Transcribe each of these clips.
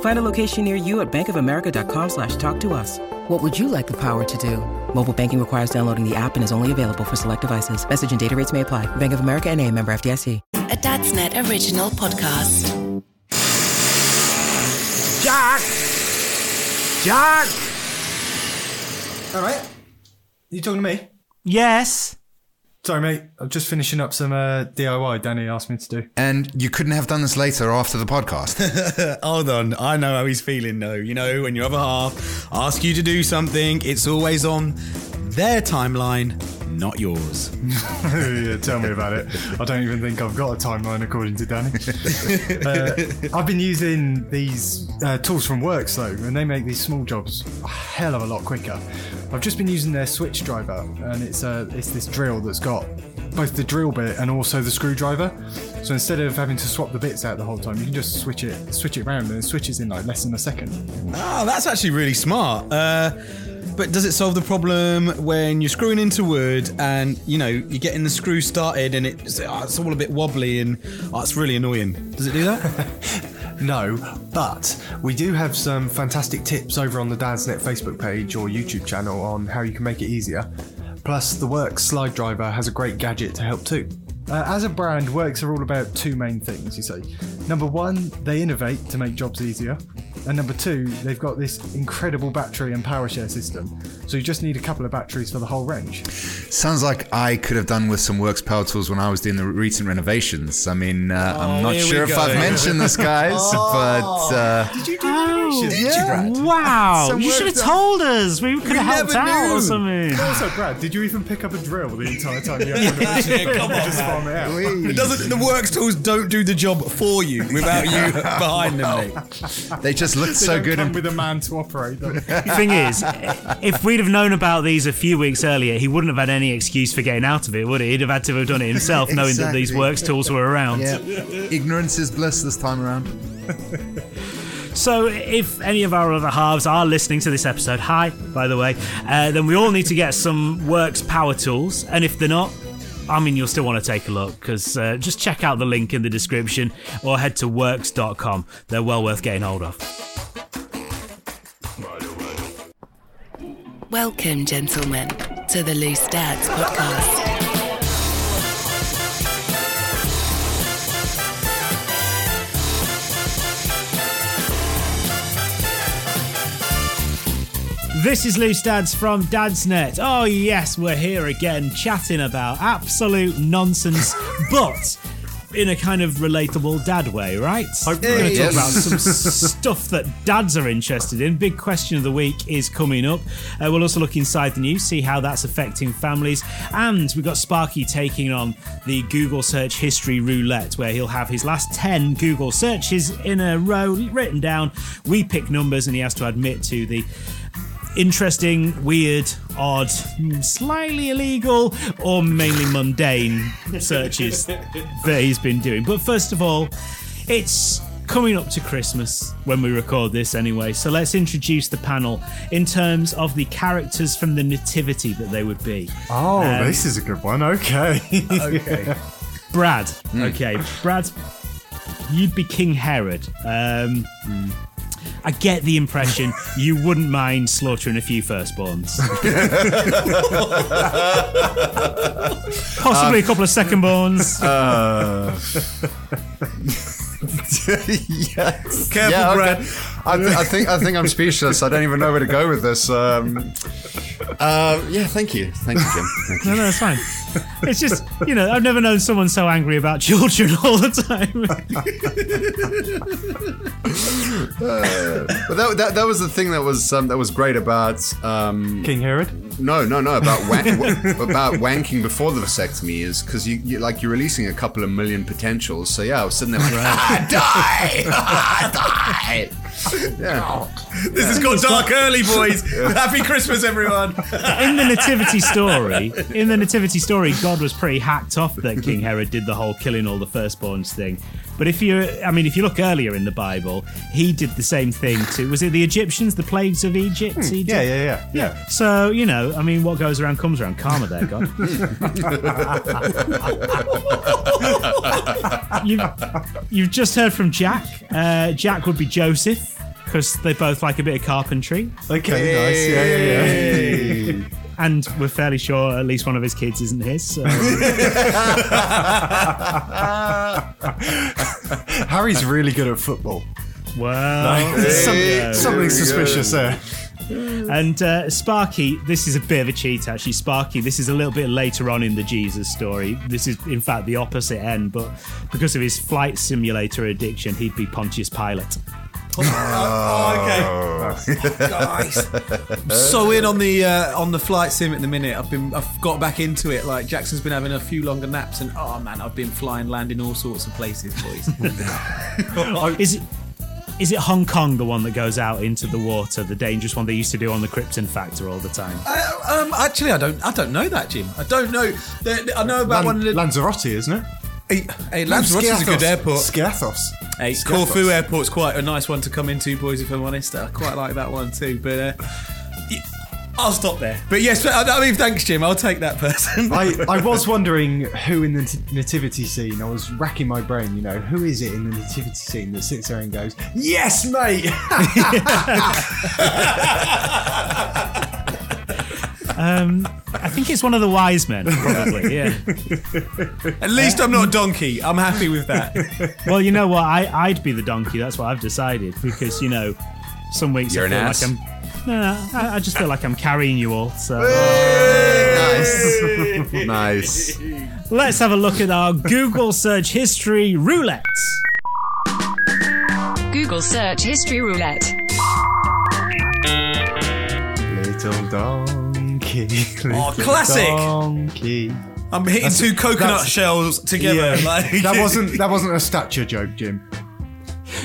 Find a location near you at bankofamerica.com slash talk to us. What would you like the power to do? Mobile banking requires downloading the app and is only available for select devices. Message and data rates may apply. Bank of America and a member FDIC. A Dadsnet original podcast. Jack! Jack! All right. You talking to me? Yes. Sorry, mate. I'm just finishing up some uh, DIY Danny asked me to do. And you couldn't have done this later after the podcast. Hold on. I know how he's feeling though. You know, when your other half ask you to do something, it's always on their timeline, not yours. yeah, tell me about it. I don't even think I've got a timeline according to Danny. uh, I've been using these uh, tools from Worx though, and they make these small jobs a hell of a lot quicker. I've just been using their switch driver, and it's uh, it's this drill that's got both the drill bit and also the screwdriver. So instead of having to swap the bits out the whole time, you can just switch it switch it around, and it switches in like less than a second. Oh, that's actually really smart. Uh, but does it solve the problem when you're screwing into wood and you know you're getting the screw started and it's, oh, it's all a bit wobbly and oh, it's really annoying? Does it do that? No, but we do have some fantastic tips over on the Dadsnet Facebook page or YouTube channel on how you can make it easier. Plus, the Worx slide driver has a great gadget to help too. Uh, as a brand, Worx are all about two main things, you see. Number one, they innovate to make jobs easier. And number two, they've got this incredible battery and power share system. So you just need a couple of batteries for the whole range. Sounds like I could have done with some Worx Power Tools when I was doing the recent renovations. I mean, uh, I'm not sure if. I've mentioned this, guys, but uh, Did you do Oh, renovations? Did you, Brad? Wow, Some you should have told us. We could have helped never out or knew. something. Also, Brad, did you even pick up a drill the entire time you had renovations? come on, just farm it out. It doesn't. The Worx tools don't do the job for you without you behind them. Mate. they just look They so don't good. come And with a man to operate them. Thing is, if we'd have known about these a few weeks earlier, he wouldn't have had any excuse for getting out of it, would he? He'd have had to have done it himself, knowing that these Worx tools were around. yeah, ignorance is bliss this time around. So, if any of our other halves are listening to this episode, hi, by the way, uh, then we all need to get some Worx power tools. And if they're not, I mean, you'll still want to take a look because uh, just check out the link in the description or head to worx.com. They're well worth getting hold of. Welcome, gentlemen, to the Loose Dads podcast. This is Loose Dads from Dadsnet. Oh, yes, we're here again chatting about absolute nonsense, but in a kind of relatable dad way, right? We're going to talk yes. about some stuff that dads are interested in. Big question of the week is coming up. Uh, we'll also look inside the news, see how that's affecting families. And we've got Sparky taking on the Google search history roulette, where he'll have his last 10 Google searches in a row written down. We pick numbers, and he has to admit to the interesting, weird, odd, mm, slightly illegal, or mainly mundane searches that he's been doing. But first of all, it's coming up to Christmas when we record this anyway. So let's introduce the panel in terms of the characters from the nativity that they would be. Oh, Um, this is a good one. Okay. Okay. Brad. Okay, Brad, you'd be King Herod. Um, I get the impression you wouldn't mind slaughtering a few firstborns. Possibly a couple of secondborns. yes. Careful, yeah, Brad. I, th- I think I think I'm speechless. I don't even know where to go with this. Um, uh, yeah, thank you, thank you, Jim. Thank you. no, no, it's fine. It's just, you know, I've never known someone so angry about children all the time. But that, that, that was the thing that was um, that was great about um, King Herod. no no no about wank, about wanking before the vasectomy is because you, you like you're releasing a couple of million potentials. So yeah, I was sitting there like ah, die ah, die. Yeah. This has got dark early, boys. Happy Christmas, everyone. in the nativity story, in the nativity story, God was pretty hacked off that King Herod did the whole killing all the firstborns thing. But if you, I mean, if you look earlier in the Bible, he did the same thing to. Was it the Egyptians, the plagues of Egypt? He Yeah, did- yeah, yeah, yeah. So you know, I mean, what goes around comes around. Karma, there, God. you've, you've just heard from Jack. Uh, Jack would be Joseph because they both like a bit of carpentry, Okay, nice. Yeah, yeah, yeah. and we're fairly sure at least one of his kids isn't his. So. Harry's really good at football. Well, Something, yeah. something suspicious there. And uh, Sparky, this is a bit of a cheat actually. Sparky, this is a little bit later on in the Jesus story. This is, in fact, the opposite end, but because of his flight simulator addiction, he'd be Pontius Pilate. Oh, okay. Guys, I'm so in on the uh, on the flight sim at the minute. I've been I've got back into it. Like Jackson's been having a few longer naps, and oh man, I've been flying, landing all sorts of places, boys. Is it? Is it Hong Kong the one that goes out into the water, the dangerous one they used to do on the Krypton Factor all the time? Uh, um, actually, I don't I don't know that, Jim. I don't know. There- I know about one of the. Lanzarote, isn't it? Hey, hey, Lanzarote is a good Skiathos. airport. Skiathos. Hey, Corfu Airport's quite a nice one to come into, boys. If I'm honest, I quite like that one too. But uh, y- I'll stop there. But yes, I I mean, thanks, Jim. I'll take that person. I, I was wondering who in the nativity scene. I was racking my brain. You know, who is it in the nativity scene that sits there and goes, "Yes, mate." Um, I think it's one of the wise men, probably. Yeah. At least I'm not a donkey. I'm happy with that. Well, you know what? I, I'd be the donkey. That's what I've decided because you know, some weeks You're I an feel ass? like I'm. No, no, I, I just feel like I'm carrying you all. So Nice. nice. let's have a look at our Google search history roulette. Google search history roulette. little donkey. Oh, classic. Donkey. I'm hitting two coconut that's- shells together. Yeah, Like that wasn't that wasn't a stature joke, Jim.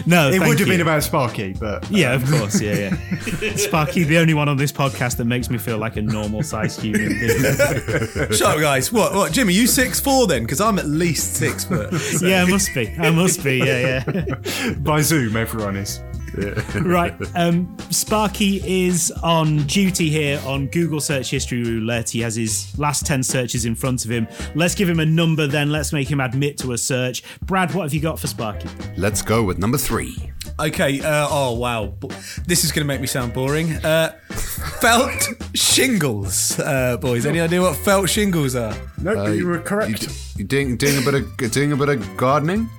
No, It thank would have you. been about Sparky, but Yeah, of um, course. Yeah, yeah. Sparky, the only one on this podcast that makes me feel like a normal sized human being. Shut up, guys. What? What? Jim, are you six four then? Because I'm at least six foot. So- Yeah, I must be. I must be. Yeah, yeah. by Zoom, everyone is. Right. Um, Sparky is on duty here on Google Search History Roulette. He has his last 10 searches in front of him. Let's give him a number then. Let's make him admit to a search. Brad, what have you got for Sparky? Let's go with number three. Okay. Uh, oh wow, this is going to make me sound boring. Uh, felt shingles, uh, boys. Any idea what felt shingles are? No, you were correct. You, you doing doing a bit of doing a bit of gardening?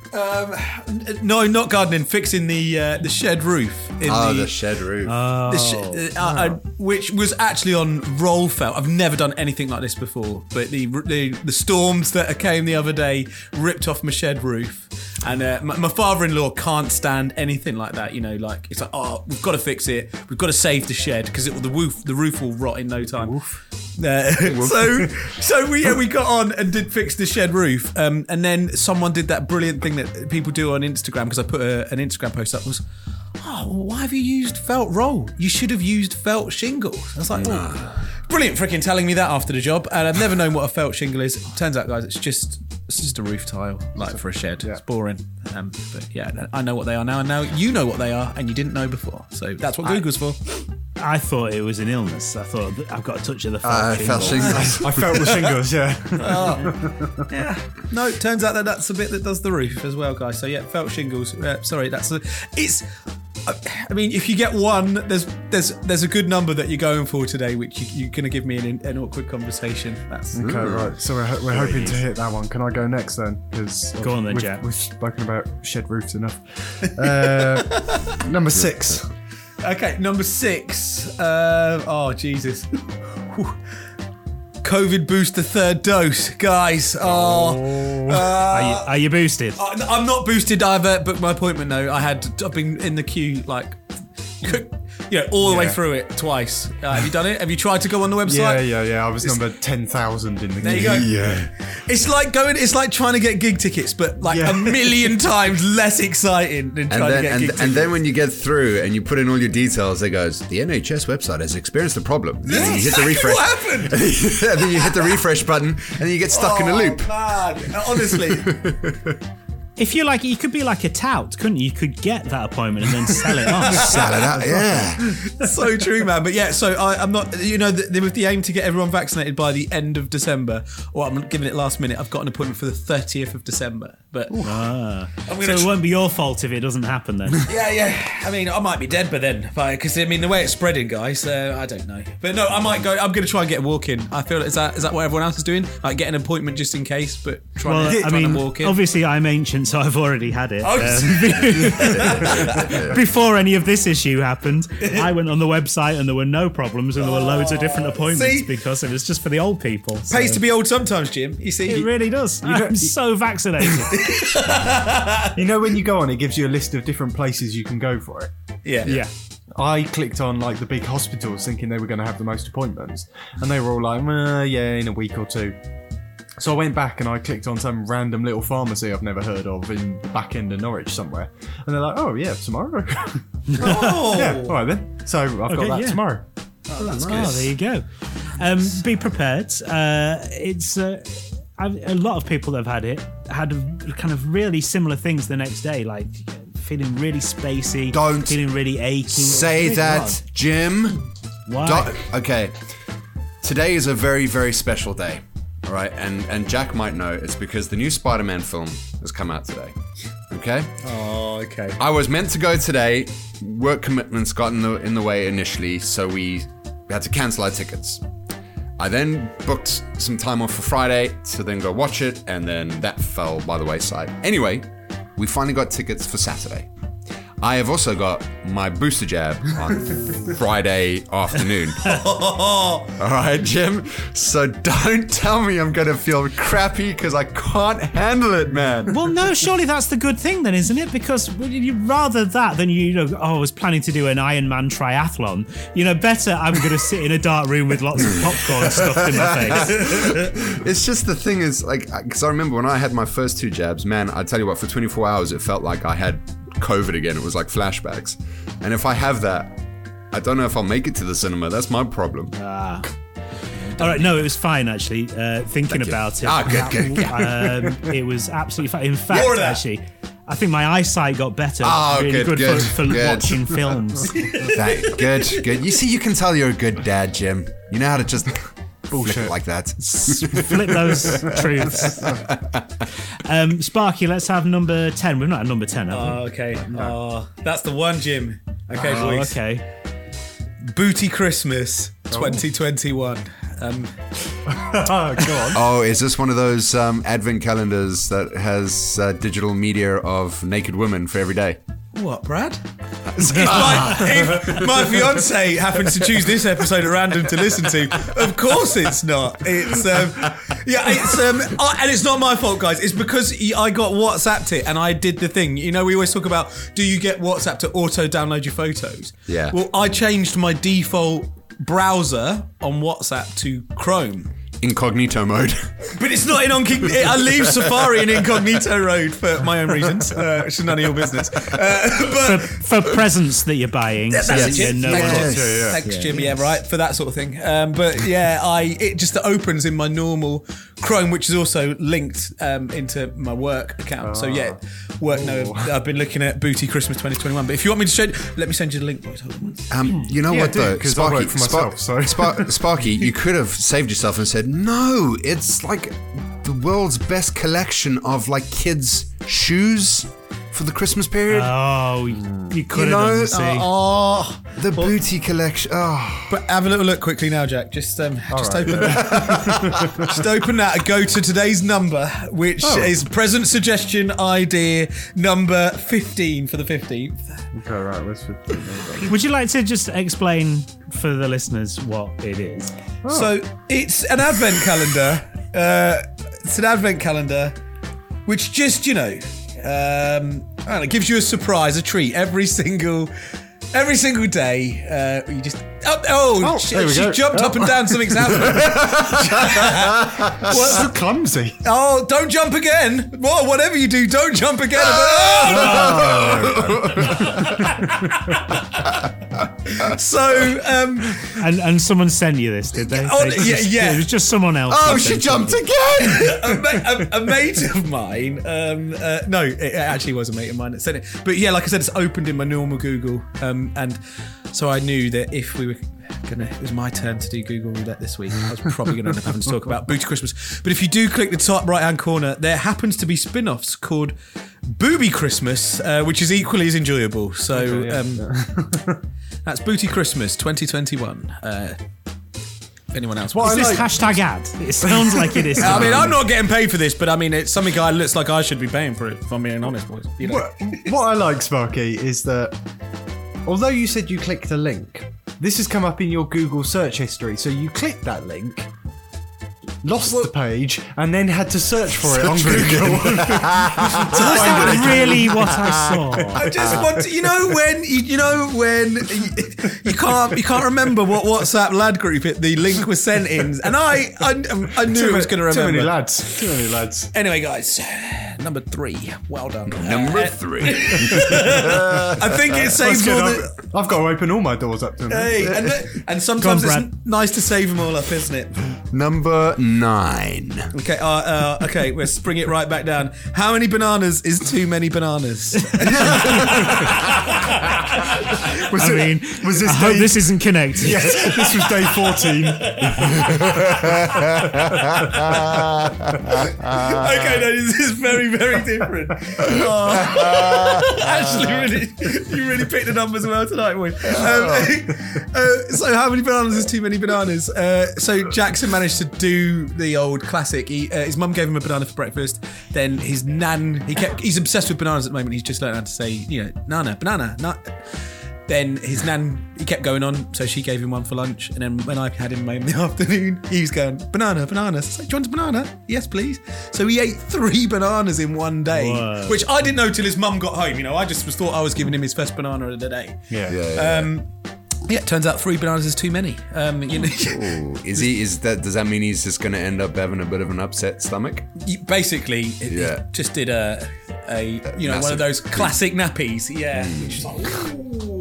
No, not gardening. Fixing the uh, the shed roof. In Oh, the, the shed roof. the sh- uh, uh, which was actually on roll felt. I've never done anything like this before, but the the, the storms that came the other day ripped off my shed roof, and uh, my, my father-in-law can't stand anything like that. You know, like it's like, oh, we've got to fix it. We've got to save the shed because the roof the roof will rot in no time. Uh, so so we yeah, we got on and did fix the shed roof, um, and then someone did that brilliant thing that people do on Instagram because I put a, an Instagram post up was. Oh, why have you used felt roll? You should have used felt shingles. I was like, oh. Brilliant, freaking telling me that after the job, and I've never known what a felt shingle is. Turns out, guys, it's just it's just a roof tile, like for a shed. It's boring, um, but yeah, I know what they are now, and now you know what they are, and you didn't know before. So that's what Google's for. I thought it was an illness. I thought I've got a touch of the I felt felt shingle. shingles. I felt the shingles, yeah. Yeah, no, turns out that that's the bit that does the roof as well, guys. So yeah, felt shingles. Uh, sorry, that's a, it's. I mean, if you get one, there's there's there's a good number that you're going for today, which you, you're going to give me an, an awkward conversation. That's Okay, right. So we're, we're hoping to hit that one. Can I go next then? Because Go on then, we've, Jack. We've spoken about shed roofs enough. Uh, number six. Okay, number six. Uh, oh Jesus. COVID booster third dose, guys. Oh, Are you, are you boosted? I- I'm not boosted. I've uh, booked my appointment though. I had. I've been in the queue like, you know, all the way through it twice. Uh, have you done it? Have you tried to go on the website? Yeah, yeah, yeah. I was number ten thousand in the There you queue. go. Yeah. It's like going. It's like trying to get gig tickets, but like Yeah. a million times less exciting than And trying to then, get and, gig and tickets. And then when you get through and you put in all your details, it goes, the NHS website has experienced a problem. And then you hit the refresh. what happened. and then you hit the refresh button and then you get stuck in a Oh, loop. Man, honestly, If you like, you could be like a tout, couldn't you? You could get that appointment and then sell it on. Salad out, yeah. so true, man. But yeah, so I, I'm not. You know, the, with the aim to get everyone vaccinated by the end of December, or I'm giving it last minute. I've got an appointment for the 30th of December. But Ah. So gonna. it tr- won't be your fault if it doesn't happen then. yeah, yeah. I mean, I might be dead by then, because I mean, the way it's spreading, guys. Uh, I don't know, but no, I might go. I'm going to try and get a walk in. I feel is that is that what everyone else is doing? Like get an appointment just in case, but trying Well, to, I trying mean, to walk in. obviously I'm ancient, so I've already had it. Oh, Um, before any of this issue happened, I went on the website and there were no problems and there were loads of different appointments see? because it was just for the old people. so- Pays to be old sometimes, Jim. You see, It really does. I'm so vaccinated. You know when you go on, it gives you a list of different places you can go for it. yeah, yeah. I clicked on like the big hospitals, thinking they were going to have the most appointments, and they were all like, "Uh, "Yeah, in a week or two. So I went back and I clicked on some random little pharmacy I've never heard of in the back end of Norwich somewhere, and they're like, "Oh yeah, tomorrow." Oh, yeah, all right then. So I've Okay, got that yeah. tomorrow. Oh, that's oh, there you go. Um, be prepared. Uh, it's uh, I've, a lot of people that have had it had kind of really similar things the next day, like feeling really spacey, Don't feeling really achy. Say Really that, odd. Jim. Why? Don't- okay. Today is a very, very special day. All right, and and Jack might know it's because the new Spider-Man film has come out today. Okay. oh, okay. I was meant to go today. Work commitments got in the in the way initially, so we had to cancel our tickets. I then booked some time off for Friday to then go watch it, and then that fell by the wayside. Anyway, we finally got tickets for Saturday. I have also got my booster jab on Friday afternoon. All right, Jim. So don't tell me I'm gonna feel crappy because I can't handle it, man. Well, no, surely that's the good thing then, isn't it? Because well, you rather that than you know, oh, I was planning to do an Ironman triathlon. You know, better I'm going to sit in a dark room with lots of popcorn stuffed in my face. It's just the thing is like because I remember when I had my first two jabs, man. I tell you what, for 24 hours it felt like I had COVID again. It was like flashbacks, and if I have that, I don't know if I'll make it to the cinema. That's my problem. Ah. All right, no, it was fine actually. Uh, thinking you. about it, Ah, good, good, good. Um, it was absolutely fine. In fact, actually, I think my eyesight got better. Oh, really good, good, good, for, for good. watching films. Thank- good, good. You see, you can tell you're a good dad, Jim. You know how to just bullshit Bullshit. like that. Flip those truths. Um, Sparky, let's have number ten. We've not had number ten, have we? Oh, okay. Oh, that's the one, Jim. Okay, oh, boys. okay. Booty Christmas 2021. Um, Oh, go on. Oh, is this one of those um, advent calendars that has uh, digital media of naked women for every day? What, Brad? if, my, if my fiance happens to choose this episode at random to listen to, of course it's not. It's um, yeah, it's um, I, and it's not my fault, guys. It's because I got WhatsApped it and I did the thing. You know, we always talk about do you get WhatsApp to auto download your photos? Yeah. Well, I changed my default browser on WhatsApp to Chrome. Incognito mode. But it's not in on. I leave Safari in incognito mode for my own reasons, uh, which is none of your business. Uh, For, but for presents that you're buying, so that's that it, you Jim. know Thanks, what- Jim. Thanks, Jim. Yeah, right for that sort of thing. Um, but yeah, I it just opens in my normal Chrome, which is also linked um, into my work account. So yeah, work. No, I've been looking at Booty Christmas 2021. But if you want me to show, let me send you the link. boys. Um, you know Yeah, what do, though, 'cause I work for myself, so- Spar- Sparky, you could have saved yourself and said, "No, it's like the world's best collection of like kids' shoes for the Christmas period. Oh, you could You have know, done. See, Oh, the booty collection. Oh, but have a little look quickly now, Jack. Just um, just open that. just open that and go to today's number, which is present suggestion idea number fifteen for the fifteenth. Okay, right. Where's the- would you like to just explain for the listeners what it is? So it's an advent calendar. Uh, it's an advent calendar, which just you know, um, I it gives you a surprise, a treat every single. Every single day, uh, you just oh, oh, Oh, she, she go. jumped up and down. Something's happened. so clumsy. Oh, don't jump again! Well, whatever you do, don't jump again. so, um, And and someone sent you this, did they? Oh, They yeah, just- yeah. It was just someone else. oh, she jumped it. again. a, ma- a, a mate of mine. Um, uh, no, it actually was a mate of mine that sent it. But yeah, like I said, it's opened in my normal Google, um, and so I knew that if we were gonna, it was my turn to do Google Roulette this week. I was probably gonna end up having to talk about Booty Christmas. But if you do click the top right hand corner, there happens to be spin-offs called Booby Christmas, uh, which is equally as enjoyable. So um, that's Booty Christmas 2021. Uh, if anyone else? Is this hashtag ad? It sounds like it is. I mean, I'm not getting paid for this, but I mean, it's something I looks like I should be paying for it. If I'm being honest, boys. You know? What, what I like, Sparky, is that although you said you clicked a link, this has come up in your Google search history. So you clicked that link, lost the page, and then had to search for it on Google. Was that really what I saw? I just want to, you know when you, you know when you, you can't you can't remember what WhatsApp lad group it, the link was sent in, and I I, I knew I was going to remember. Too remember. many lads. Too many lads. Anyway, guys, number three. Well done. Number Uh, three. I think it saves all the. I've, I've got to open all my doors up to them. Hey, and, and sometimes on, it's nice to save them all up, isn't it? Number nine. Okay, uh, uh, okay, let's bring it right back down. How many bananas is too many bananas? Was I it- mean, was this I hope this isn't connected. Yes, this was day 14. okay, no, this is very, very different. Oh. Actually, really, you really picked the numbers well tonight, boy. Um, uh, so, how many bananas is too many bananas? Uh, so, Jackson managed to do the old classic. He, uh, his mum gave him a banana for breakfast. Then his nan, he kept, he's obsessed with bananas at the moment. He's just learned how to say, you know, nana, banana, nut. Then his nan, he kept going on, so she gave him one for lunch. And then when I had him home in the afternoon, he was going, banana, banana. So I said, do you want a banana? Yes, please. So he ate three bananas in one day, Whoa. which I didn't know till his mum got home. You know, I just was thought I was giving him his first banana of the day. Yeah. Yeah, yeah. Um, yeah, it turns out three bananas is too many. Um, you know, Ooh, is he? Is that? Does that mean he's just going to end up having a bit of an upset stomach? you- basically, it, Yeah. it just did a, a you know, one of those classic nappies. Yeah. Which is like, ooh.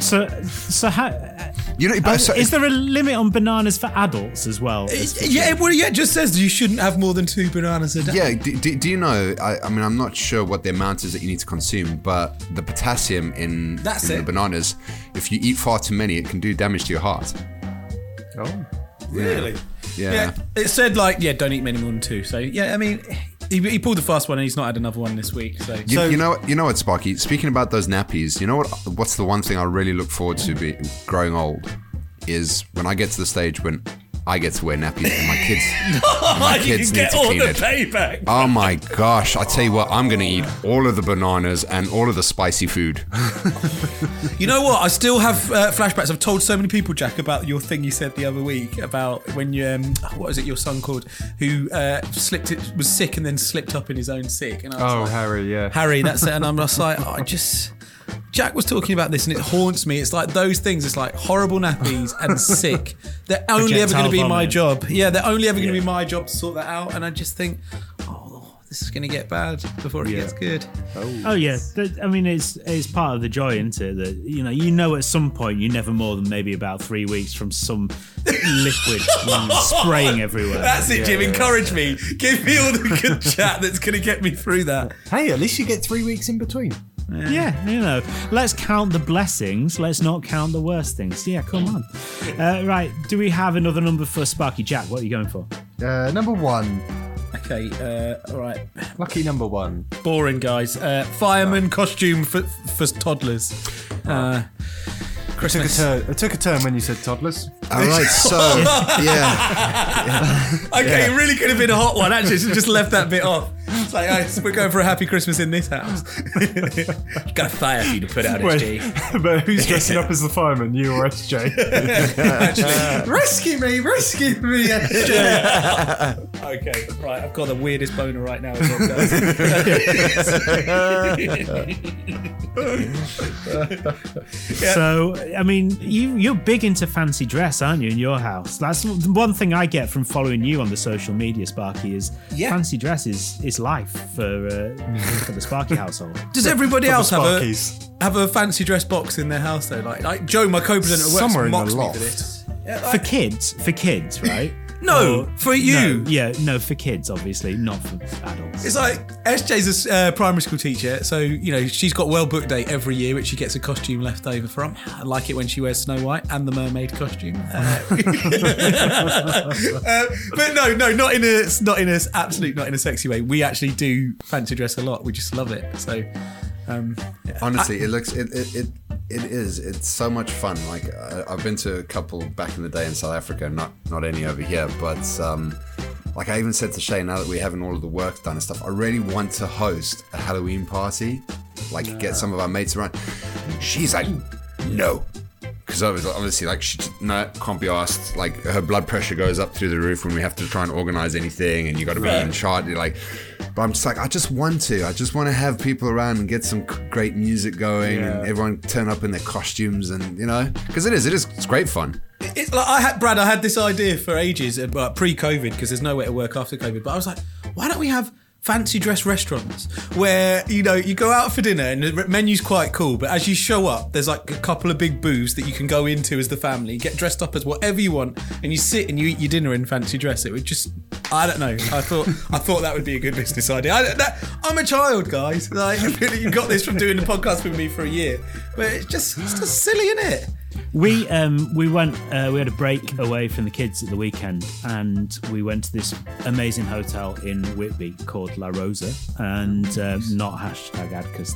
So, so how, You know, uh, but so is there a limit on bananas for adults as well? yeah, well, yeah, it just says you shouldn't have more than two bananas a day. Yeah, do, do, do you know? I, I mean, I'm not sure what the amount is that you need to consume, but the potassium in, That's in it. the bananas, if you eat far too many, it can do damage to your heart. Oh. Really? Yeah. It said like, yeah, don't eat many more than two. So yeah, I mean, he, he pulled the first one and he's not had another one this week. So, You, you know, you know what, Sparky? Speaking about those nappies, you know what? What's the one thing I really look forward to be growing old is when I get to the stage when I get to wear nappies and my kids, my you kids can need get to all clean the it. payback. Oh my gosh! I tell you what, I'm going to eat all of the bananas and all of the spicy food. You know what? I still have uh, flashbacks. I've told so many people, Jack, about your thing you said the other week about when you, um, what was it, your son called, who uh, slipped, it was sick and then slipped up in his own sick. And I was Oh, like, Harry, yeah. Harry, that's it. And I'm just like, oh, I just. Jack was talking about this and it haunts me. It's like those things. It's like horrible nappies and sick. They're only ever going to be Projectile my job. Yeah, they're only ever going to be my job to sort that out. And I just think, oh, this is going to get bad before it gets good. Oh, oh yeah, I mean it's it's part of the joy, isn't it? That you know you know at some point you're never more than maybe about three weeks from some liquid spraying everywhere. That's it, Jim. Encourage me. Give me all the good chat that's going to get me through that. Hey, at least you get three weeks in between. Yeah, you know, let's count the blessings. Let's not count the worst things. Yeah, come on. Uh, right, do we have another number for Sparky Jack? What are you going for? Uh, number one. Okay, uh, all right. Lucky number one. Boring, guys. Uh, fireman costume for for toddlers. Uh, It took, a turn, it took a turn when you said toddlers. All right, so yeah, Okay, it really could have been a hot one. Actually, so just left that bit off. It's like, oh, we're going for a happy Christmas in this house. Got a fire for you to put out, SJ. but who's dressing up as the fireman? You or SJ? Actually, rescue me, rescue me, SJ. okay, right. I've got the weirdest boner right now. as well, guys. So, I mean, you you're big into fancy dress, aren't you? In your house, that's one thing I get from following you on the social media, Sparky. Is Yeah. fancy dress is, is life for uh, for the Sparky household. Does everybody else have a Sparkies. have a fancy dress box in their house though? Like, like Joe, my co-presenter, at work, Somewhere in the mocks me loft. for this. Yeah, For like- kids, for kids, right? No, Or- for you. No, yeah, no, for kids, obviously, not for adults. It's like SJ's a uh, primary school teacher, so you know she's got well booked day every year, which she gets a costume left over from. I like it when she wears Snow White and the mermaid costume. Uh, uh, but no, no, not in a not in a absolute not in a sexy way. We actually do fancy dress a lot. We just love it. So um, yeah. honestly, it looks it it. it it is. It's so much fun. Like I, I've been to a couple back in the day in South Africa, not not any over here. But um, like I even said to Shay, now that we're having all of the work done and stuff, I really want to host a Halloween party. Like get some of our mates around. She's like, no, because obviously, like, she no, can't be asked. Like, her blood pressure goes up through the roof when we have to try and organize anything, and you got to be in charge. Like, but I'm just like, I just want to. I just want to have people around and get some great music going, and everyone turn up in their costumes, and you know, because it is, it is, it's great fun. It's like I had Brad. I had this idea for ages, uh, but pre-COVID, because there's nowhere to work after COVID. But I was like, why don't we have fancy dress restaurants where you know you go out for dinner and the menu's quite cool, but as you show up, there's like a couple of big booths that you can go into as the family, get dressed up as whatever you want, and you sit and you eat your dinner in fancy dress. It would just, I don't know. I thought I thought that would be a good business idea. I, I'm a child, guys. Like you got this from doing the podcast with me for a year, but it's just it's just silly, isn't it? We um we went uh, we had a break away from the kids at the weekend and we went to this amazing hotel in Whitby called La Rosa and um, not hashtag ad because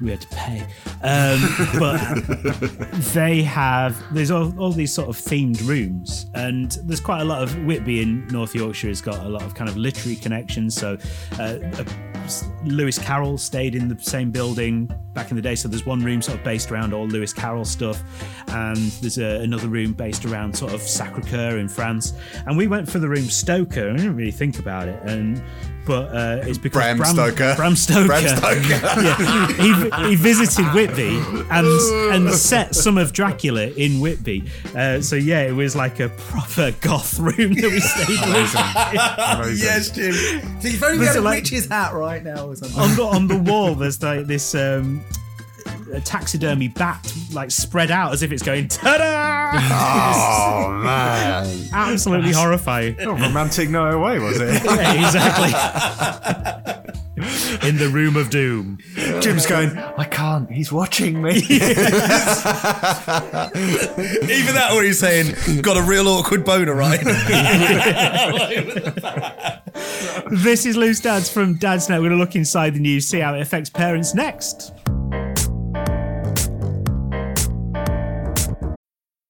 we had to pay. Um, but they have there's all, all these sort of themed rooms and there's quite a lot of Whitby in North Yorkshire has got a lot of kind of literary connections so uh, Lewis Carroll stayed in the same building back in the day. So there's one room sort of based around all Lewis Carroll stuff, and there's a, another room based around sort of Sacre Coeur in France. And we went for the room Stoker. I didn't really think about it, and but uh, it's because Bram Stoker. Bram Stoker, Bram Stoker. yeah, he, he visited Whitby and and set some of Dracula in Whitby. Uh, so yeah, it was like a proper goth room that we stayed in. Amazing. Yes, Jim. So you've only Was got it a like- witch's hat right now or something. on the on the wall there's like this um a taxidermy bat like spread out as if it's going ta-da Oh man! absolutely horrifying Oh, romantic night away, was it? yeah, exactly in the room of doom Jim's going, I can't, he's watching me. Even that, or he's saying, got a real awkward boner, right? this is loose dads from Dadsnet we're gonna look inside the news see how it affects parents next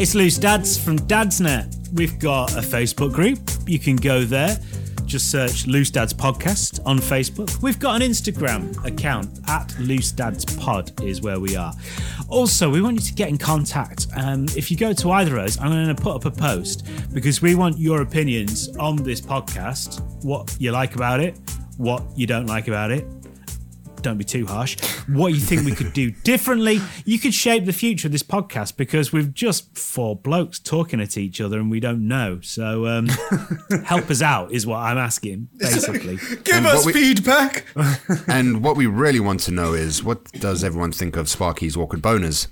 It's Loose Dads from Dadsnet. We've got a Facebook group. You can go there. Just search Loose Dads Podcast on Facebook. We've got an Instagram account at Loose Dads Pod is where we are. Also, we want you to get in contact. Um, if you go to either of us, I'm going to put up a post because we want your opinions on this podcast. What you like about it, what you don't like about it, don't be too harsh. What you think we could do differently? You could shape the future of this podcast because we've just four blokes talking at each other and we don't know. So um, help us out is what I'm asking, basically. Give And us we- feedback. and what we really want to know is what does everyone think of Sparky's awkward boners?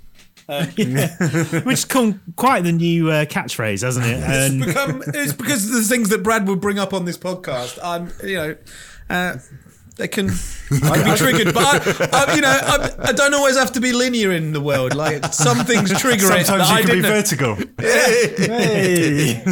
Which has come quite the new uh, catchphrase, hasn't it? And Become, it's because of the things that Brad would bring up on this podcast. I'm, you know, uh, they can, I can be triggered, but I, I, you know, I, I don't always have to be linear in the world. Like some things trigger it. Sometimes I you can be didn't know. vertical. Hey.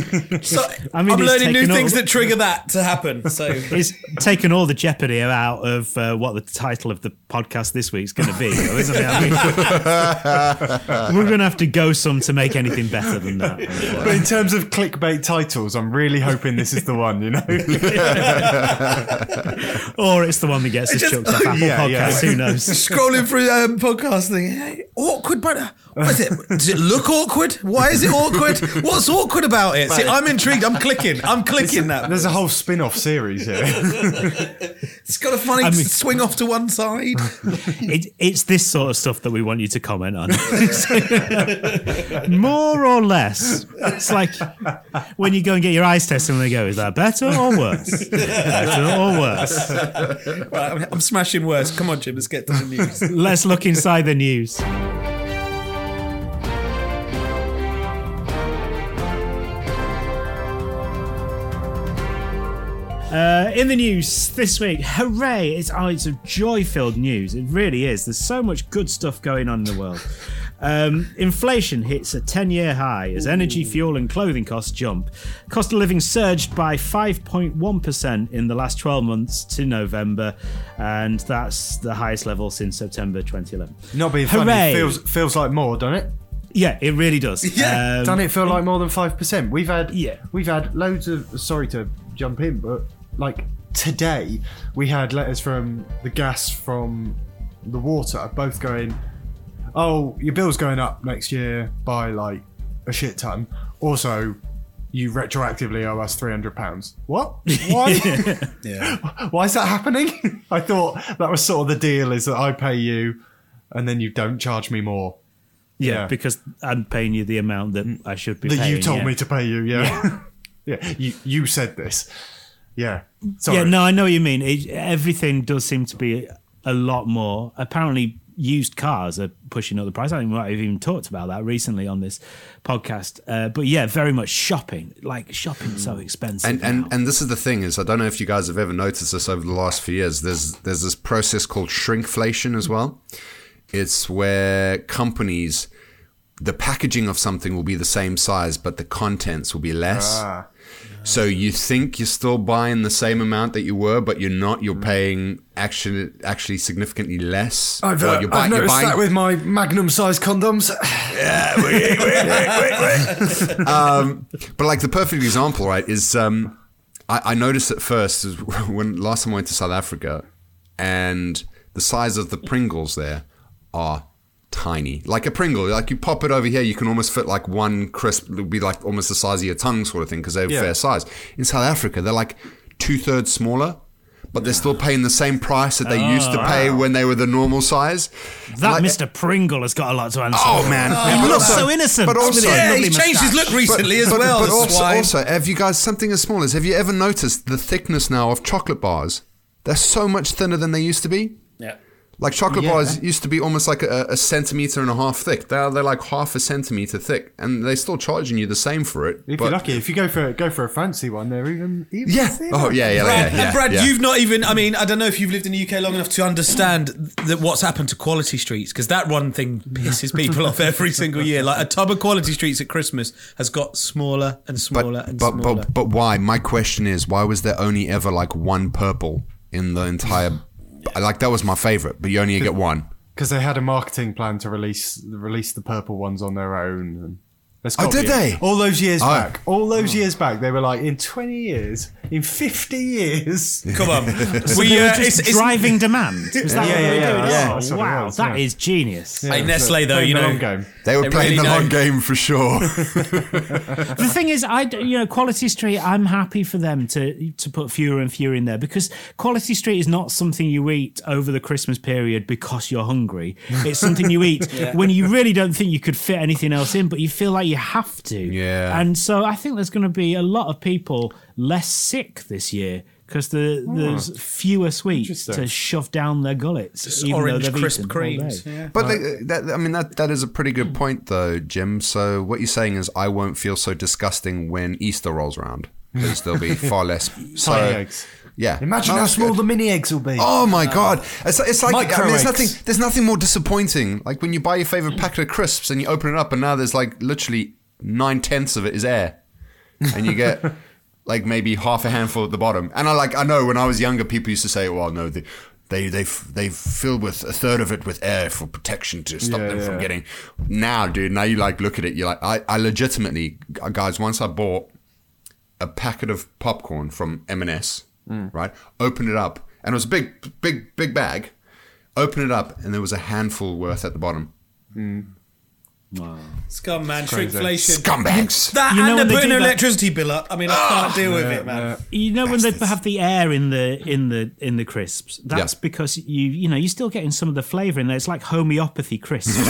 So, I mean, I'm it's learning new taken things that trigger that to happen. So it's taken all the jeopardy out of uh, what the title of the podcast this week's going to be, though, isn't it? I mean, we're going to have to go some to make anything better than that. But in terms of clickbait titles, I'm really hoping this is the one, you know? Or it's the one that gets us chucked off Apple Yeah, yeah. Podcasts. Who knows? scrolling through um, podcast thing, hey, awkward, but what is it? Does it look awkward? Why is it awkward? What's awkward about it? See, I'm intrigued. I'm clicking. I'm clicking that. There's a whole spin off series here. It's got a funny I mean- swing off to one side. It, it's this sort of stuff that we want you to comment on. More or less. It's like when you go and get your eyes tested and they go, is that better or worse? better or worse? Right, I'm, I'm smashing worse. Come on, Jim. Let's get to the news. Let's look inside the news. Uh, in the news this week, hooray! It's oh, it's a joy-filled news. It really is. There's so much good stuff going on in the world. Um, inflation hits a 10-year high as energy, fuel, and clothing costs jump. Cost of living surged by 5.1% in the last 12 months to November, and that's the highest level since September 2011. Not being funny, Hooray. feels feels like more, doesn't it? Yeah, it really does. Yeah. Um, Doesn't it feel like more than five percent? We've had Yeah. we've had loads of sorry to jump in, but like today we had letters from the gas from the water both going, Oh, your bill's going up next year by like a shit ton. Also, you retroactively owe us three hundred pounds. What? Why? Yeah. Why is that happening? I thought that was sort of the deal is that I pay you and then you don't charge me more. yeah, yeah. because I'm paying you the amount that I should be that paying. you That you told yeah. me to pay you. Yeah, yeah. You you said this. Yeah. Sorry. Yeah, no, I know what you mean. It, everything does seem to be a lot more. Apparently, used cars are pushing up the price. I think we might have even talked about that recently on this podcast. Uh, but yeah, very much shopping. Like shopping's so expensive. And and and this is the thing is I don't know if you guys have ever noticed this over the last few years. There's there's this process called shrinkflation as well. It's where companies the packaging of something will be the same size, but the contents will be less. Ah. So you think you're still buying the same amount that you were, but you're not. You're paying actually actually significantly less. I've, Or uh, you're buy- I've you're noticed buying- that with my Magnum size condoms. yeah, wait, wait, wait, um, but like the perfect example, right, is um, I, I noticed at first is when last time I went to South Africa, and the size of the Pringles there are tiny. Like a Pringle, like you pop it over here, you can almost fit like one crisp. It'll be like almost the size of your tongue, sort of thing, because they're Yeah. fair size. In South Africa, they're like two thirds smaller. But they're still paying the same price that they used to ah, pay when they were the normal size. that Like- Mr. Pringle has got a lot to answer. Oh, for. man. he looks so innocent. but also- Yeah, he's changed his look recently as but, well. But the also, swine. also, have you guys something as small as have you ever noticed the thickness now of chocolate bars? They're so much thinner than they used to be. Yeah. Like chocolate Yeah. bars used to be almost like a, a centimeter and a half thick. They're they're like half a centimeter thick, and they're still charging you the same for it. if but- you're lucky, if you go for go for a fancy one, they're even even yeah. thinner. Oh yeah, yeah, Brad, yeah, yeah. Brad, yeah. you've not even. I mean, I don't know if you've lived in the UK long enough to understand that what's happened to quality streets because that one thing pisses people off every single year. Like a tub of quality streets at Christmas has got smaller and smaller but and but, smaller. but but why? My question is, why was there only ever like one purple in the entire? Like that was my favorite, but you only get one. because they had a marketing plan to release release the purple ones on their own. And That's Oh, did be it. they? All those years Oh. back. All those years back, they were like, in 20 years, in 50 years. Come on. So we, they were uh, just it's, it's, driving demand. Was that Yeah, what they yeah, were yeah, doing? yeah, Oh, that's wow, was, that yeah. is genius. Hey, Nestle, though, Playing you the know. long game. They were They playing really the long game for sure. The thing is, I d- you know Quality Street. I'm happy for them to to put fewer and fewer in there because Quality Street is not something you eat over the Christmas period because you're hungry. It's something you eat when you really don't think you could fit anything else in, but you feel like you have to. Yeah. And so I think there's going to be a lot of people less sick this year. Because the, there's hmm. fewer sweets to shove down their gullets, Just even orange crisp eaten all day. creams. Yeah. But like, that, I mean, that that is a pretty good point, though, Jim. So what you're saying is, I won't feel so disgusting when Easter rolls around because there'll be far less. So, eggs. Yeah. Imagine Oh, how small good. the mini eggs will be. Oh my god! It's, it's like I mean, there's nothing. There's nothing more disappointing. Like when you buy your favorite packet of crisps and you open it up, and now there's like literally nine tenths of it is air, and you get like maybe half a handful at the bottom. And I like I know when I was younger, people used to say, "Well, no, they they they they filled with a third of it with air for protection to stop Yeah, them from getting." Now, dude, now you like look at it, you're like, I, I legitimately, guys. Once I bought a packet of popcorn from M&S, Mm. right? Open it up, and it was a big, big, big bag. Open it up, and there was a handful worth at the bottom. Mm. Scum, man. crazy. Shrinkflation. Scumbags. That You know and when they're putting do an electricity bill up. I mean, I can't deal with ah, it, man. You know when they have the air in the in the in the crisps. That's Yeah. because you you know you're still getting some of the flavour in there. It's like homeopathy crisps.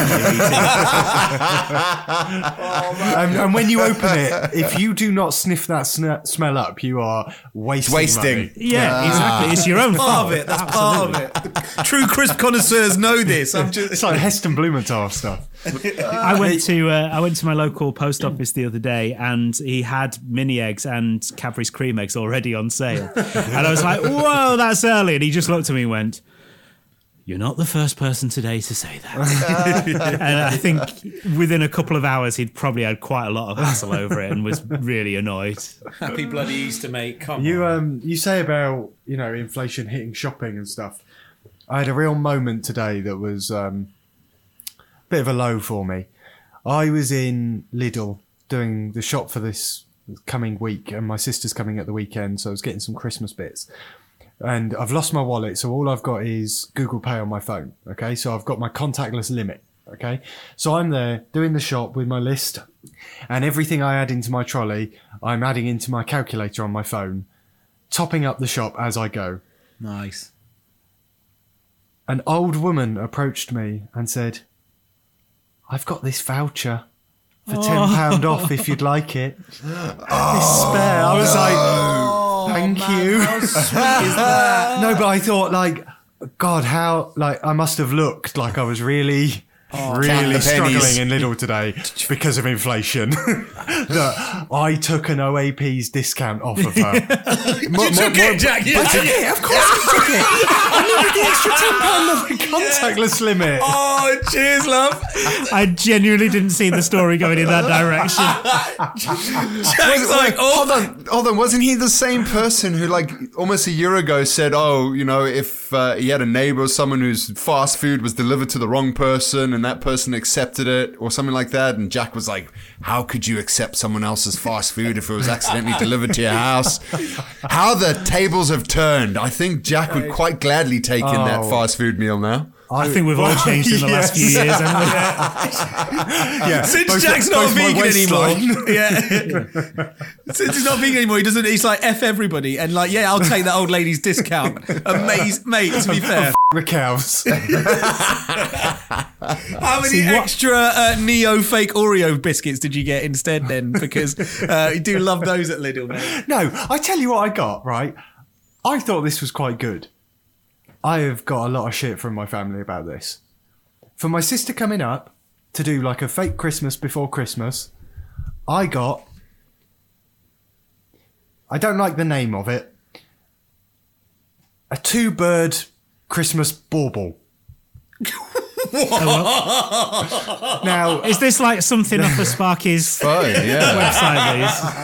Oh, and, and when you open it, if you do not sniff that sn- smell up, you are wasting. Wasting. money. yeah, ah. exactly. It's your own Part fault. of it. That's part of it. True crisp connoisseurs know this. I'm just. It's like Heston Blumenthal stuff. I went to uh, I went to my local post office the other day, and he had mini eggs and Cadbury's cream eggs already on sale. and I was like, "Whoa, that's early!" And he just looked at me and went. You're not the first person today to say that. and I think within a couple of hours, he'd probably had quite a lot of hassle over it and was really annoyed. Happy bloody Easter, mate. Come You on. um you say about you know inflation hitting shopping and stuff. I had a real moment today that was um, a bit of a low for me. I was in Lidl doing the shop for this coming week, and my sister's coming at the weekend, so I was getting some Christmas bits. And I've lost my wallet, so all I've got is Google Pay on my phone. Okay, so I've got my contactless limit. Okay, so I'm there doing the shop with my list, and everything I add into my trolley, I'm adding into my calculator on my phone, topping up the shop as I go. nice. An old woman approached me and said, I've got this voucher for £10 off if you'd like it. this spare. I was like, thank you. no, but I thought, like, God, how, like, I must have looked like I was really. Count Really struggling in Lidl today because of inflation. that I took an OAP's discount off of her. You took it, Jack. You took it. Yeah, of course I took it. I needed the extra ten pound of the contactless limit. Oh, cheers, love. I genuinely didn't see the story going in that direction. Jack's like, oh, hold on, hold on. Wasn't he the same person who, like, almost a year ago said, "Oh, you know, if uh, he had a neighbor or someone whose fast food was delivered to the wrong person, and that person accepted it, or something like that," and Jack was like, "How could you accept someone else's fast food if it was accidentally delivered to your house?" How the tables have turned. I think Jack would quite gladly take in that Oh. fast food meal now. I think we've all changed in the last few years, haven't we? Yeah, Since both- Jack's not vegan anymore, yeah. Since he's not vegan anymore, he doesn't. He's like f everybody, and like, yeah, I'll take that old lady's discount. Amazing, mate. To be fair, the cows. how many extra uh, neo fake Oreo biscuits did you get instead? Then, because uh, you do love those at Lidl, mate. no, I tell you what I got, right? I thought this was quite good. I have got a lot of shit from my family about this. For my sister coming up to do like a fake Christmas before Christmas, I got. I don't like the name of it. A two bird Christmas bauble. Now, Is this like something off of Sparky's Fine, yeah. website?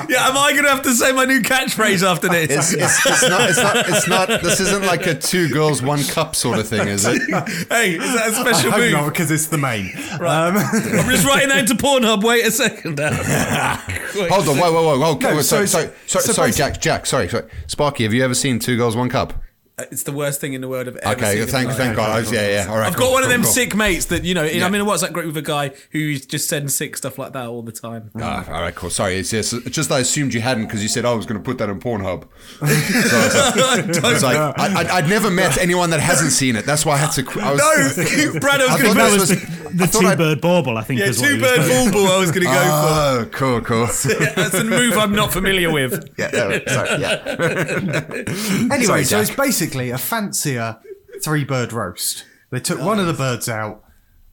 These? Yeah, am I going to have to say my new catchphrase after this? It's, it's, it's not. It's not. It's not. This isn't like a two girls one cup sort of thing, is it? hey, is that a I special hope move? not because it's the main. Um, I'm just writing that into Pornhub. Wait a second. Hold on. Whoa, whoa, whoa, whoa. No, sorry, so- sorry, sorry, so sorry, Jack. Jack. Sorry, sorry. Sparky, have you ever seen Two Girls One Cup? It's the worst thing in the world I've ever Okay, seen. thank, in my thank life. God. I was, yeah, yeah. All right. I've cool, got one of them cool. sick mates that you know. Yeah. I'm in a WhatsApp group with a guy who just sends sick stuff like that all the time. Ah, all right, cool. Sorry, it's just, it's just I assumed you hadn't because you said "Oh, I was going to put that on Pornhub. so I was like, it's like I, I, I'd never met anyone that hasn't seen it. That's why I had to. qu- I was, no, Brad, I was going to That this was was- the, I the I'd- two bird bauble, I think. yeah, is two he bird going- ball ball. I was going to go Oh, cool, cool. for. Yeah, that's a move I'm not familiar with. yeah, yeah, sorry, yeah. Anyway, so it's Jack. Basically a fancier three bird roast. They took one of the birds out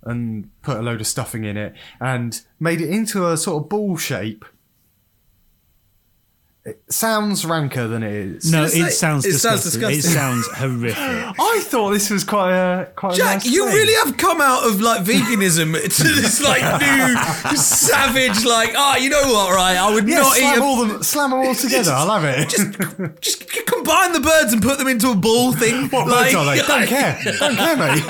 and put a load of stuffing in it and made it into a sort of ball shape. It sounds ranker than it is. No, It's it like- sounds it sounds disgusting. It sounds horrific. I thought this was quite a quite a Jack, nice you thing. really have come out of like veganism to this like new savage, like, oh, you know what, right? I would Yeah, not eat slam a them, slam them all together. I love it. just just combine the birds and put them into a ball thing. what birds are they? Don't care. Don't care, mate.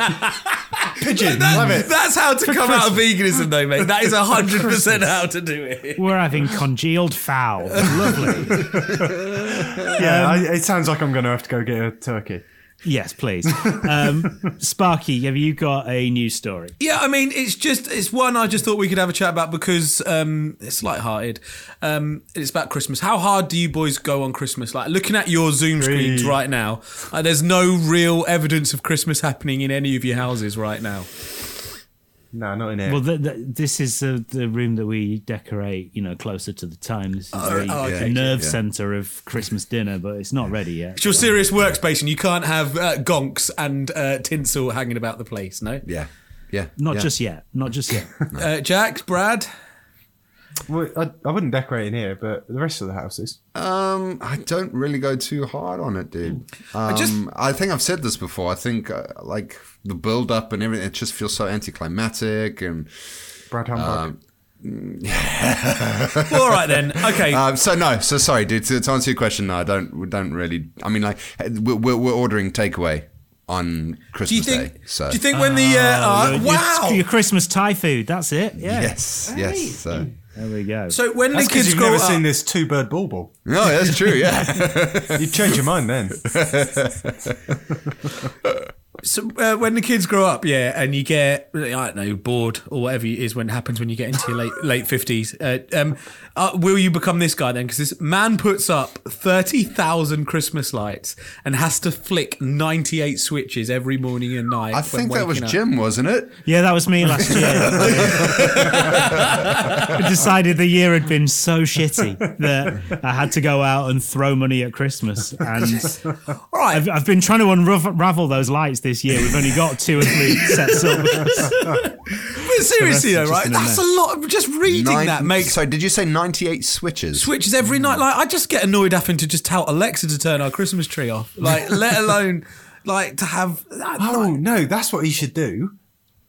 Pigeon. That- love it. That's how to come out of veganism, though, mate. That is hundred percent how to do it. We're having congealed fowl. Lovely. Yeah, I, it sounds like I'm going to have to go get a turkey. Yes, please. Um, Sparky, have you got a news story? Yeah, I mean, it's just it's one I just thought we could have a chat about because um, it's light-hearted. Um, it's about Christmas. How hard do you boys go on Christmas? Like looking at your Zoom screens right now, uh, there's no real evidence of Christmas happening in any of your houses right now. No, not in here. Well, th th this is uh, the room that we decorate, you know, closer to the time. This is the, oh, okay, the nerve yeah. center of Christmas dinner, but it's not ready yet. It's your serious workspace, and you can't have uh, gonks and uh, tinsel hanging about the place. No, Yeah, yeah. Not yeah. just yet. Not just yet. uh, Jack, Brad. Well, I, I wouldn't decorate in here, but the rest of the houses. Um, I don't really go too hard on it, dude. Um, I just- I think I've said this before. I think uh, like the build up and everything, it just feels so anticlimactic and. Brad Humbug. Well, all right then. Okay. Um, so no, so sorry, dude. To, to answer your question, no, I don't. We don't really. I mean, like we're, we're, we're ordering takeaway on do you Christmas think? Day. So Do you think when the uh, uh, Your- wow? Your, your Christmas Thai food. That's it. Yeah. yes, yes. So. There we go. so when That's the because kids you've grow never up, seen this two bird ball ball. No, that's true. Yeah. You'd change your mind then. So uh, when the kids grow up, yeah, and you get I don't know bored or whatever it is when it happens when you get into your late late fifties, uh, um, uh, will you become this guy then? Because this man puts up thirty thousand Christmas lights and has to flick ninety eight switches every morning and night. I think that was up. Jim, wasn't it? yeah, that was me last year. I decided the year had been so shitty that I had to go out and throw money at Christmas. And All right, I've, I've been trying to unravel those lights this year. We've only got two or three sets up. but seriously though, right? in a That's a mess. lot. Just reading Nine- that makes So did you say ninety-eight switches? switches every night. Like I just get annoyed having to just tell Alexa to turn our Christmas tree off. Like let alone like to have. Oh no, that's what he should do.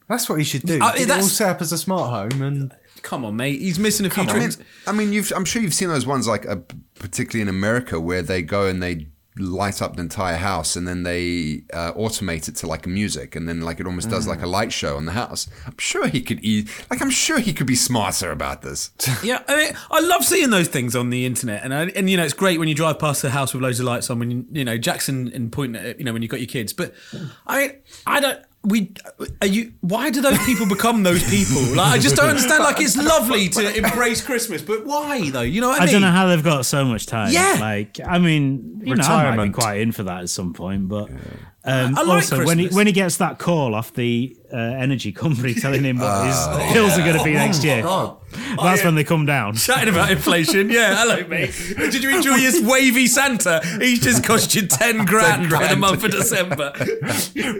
That's what he should do. Uh, it all set up as a smart home, and Come on, mate. He's missing a few I mean. I mean, you've, I'm sure you've seen those ones, like uh, particularly in America, where they go and they light up the entire house, and then they uh, automate it to like music, and then like it almost does like a light show on the house. I'm sure he could eat. Like I'm sure he could be smarter about this. Yeah, I mean, I love seeing those things on the internet, and I, and you know, it's great when you drive past a house with loads of lights on. When you, you know Jackson and pointing at it, you know when you've got your kids. But I, mean, I don't. We are you? Why do those people become those people? Like I just don't understand. Like it's lovely to embrace Christmas, but why though? You know what I I mean? don't know how they've got so much time. Yeah. Like, I mean, you know, I might be Retirement. quite in for that at some point, but um, I like also when he when he gets that call off the uh, energy company telling him what his bills are going to be next year, that's when they come down. Chatting about inflation, yeah. Hello, mate. Did you enjoy his wavy Santa? He's just cost you ten grand, for the month of December.